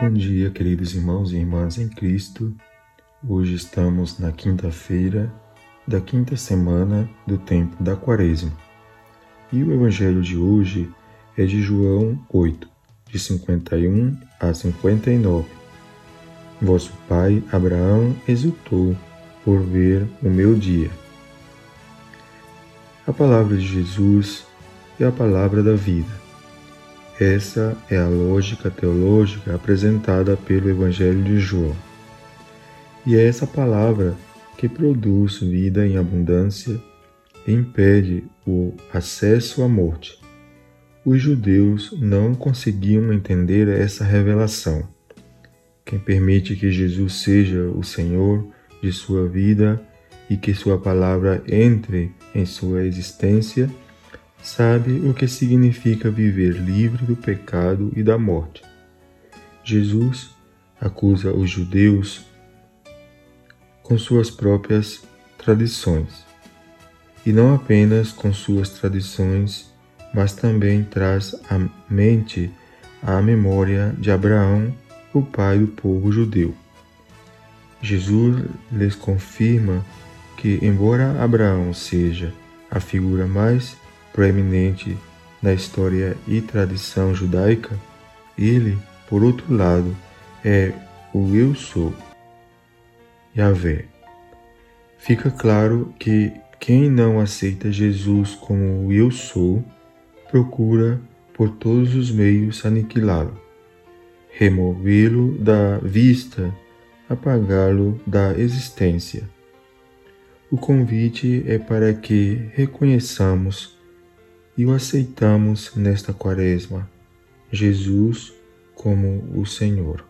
Bom dia, queridos irmãos e irmãs em Cristo. Hoje estamos na quinta-feira da quinta semana do tempo da Quaresma. E o evangelho de hoje é de João 8, de 51 a 59. Vosso pai Abraão exultou por ver o meu dia. A palavra de Jesus é a palavra da vida essa é a lógica teológica apresentada pelo Evangelho de João. E é essa palavra que produz vida em abundância e impede o acesso à morte. Os judeus não conseguiam entender essa revelação. Quem permite que Jesus seja o Senhor de sua vida e que sua palavra entre em sua existência sabe o que significa viver livre do pecado e da morte. Jesus acusa os judeus com suas próprias tradições, e não apenas com suas tradições, mas também traz à mente a memória de Abraão, o pai do povo judeu. Jesus lhes confirma que, embora Abraão seja a figura mais proeminente na história e tradição judaica, ele, por outro lado, é o Eu Sou, Yahvé. Fica claro que quem não aceita Jesus como o Eu Sou, procura por todos os meios aniquilá-lo, removê-lo da vista, apagá-lo da existência. O convite é para que reconheçamos e o aceitamos nesta quaresma, Jesus como o Senhor.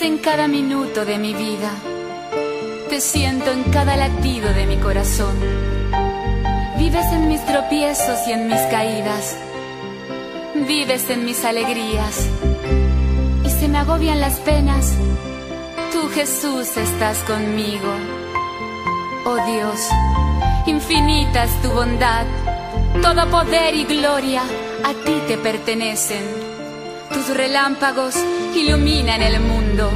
En cada minuto de mi vida. Te siento en cada latido de mi corazón. Vives en mis tropiezos y en mis caídas. Vives en mis alegrías. Y se me agobian las penas. Tú Jesús estás conmigo. Oh Dios, infinita es tu bondad. Todo poder y gloria a ti te pertenecen. Tus relámpagos iluminan el mundo.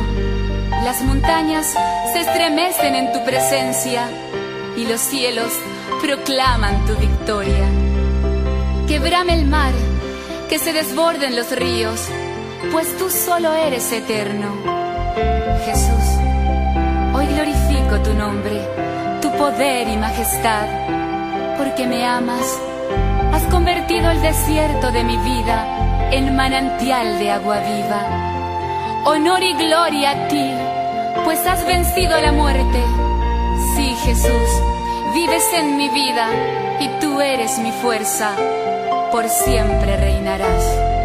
Las montañas se estremecen en tu presencia y los cielos proclaman tu victoria. Quebrame el mar, que se desborden los ríos, pues tú solo eres eterno. Jesús, hoy glorifico tu nombre, tu poder y majestad, porque me amas. Has convertido el desierto de mi vida en manantial de agua viva honor y gloria a ti, pues has vencido la muerte. Sí, Jesús, vives en mi vida y tú eres mi fuerza, por siempre reinarás.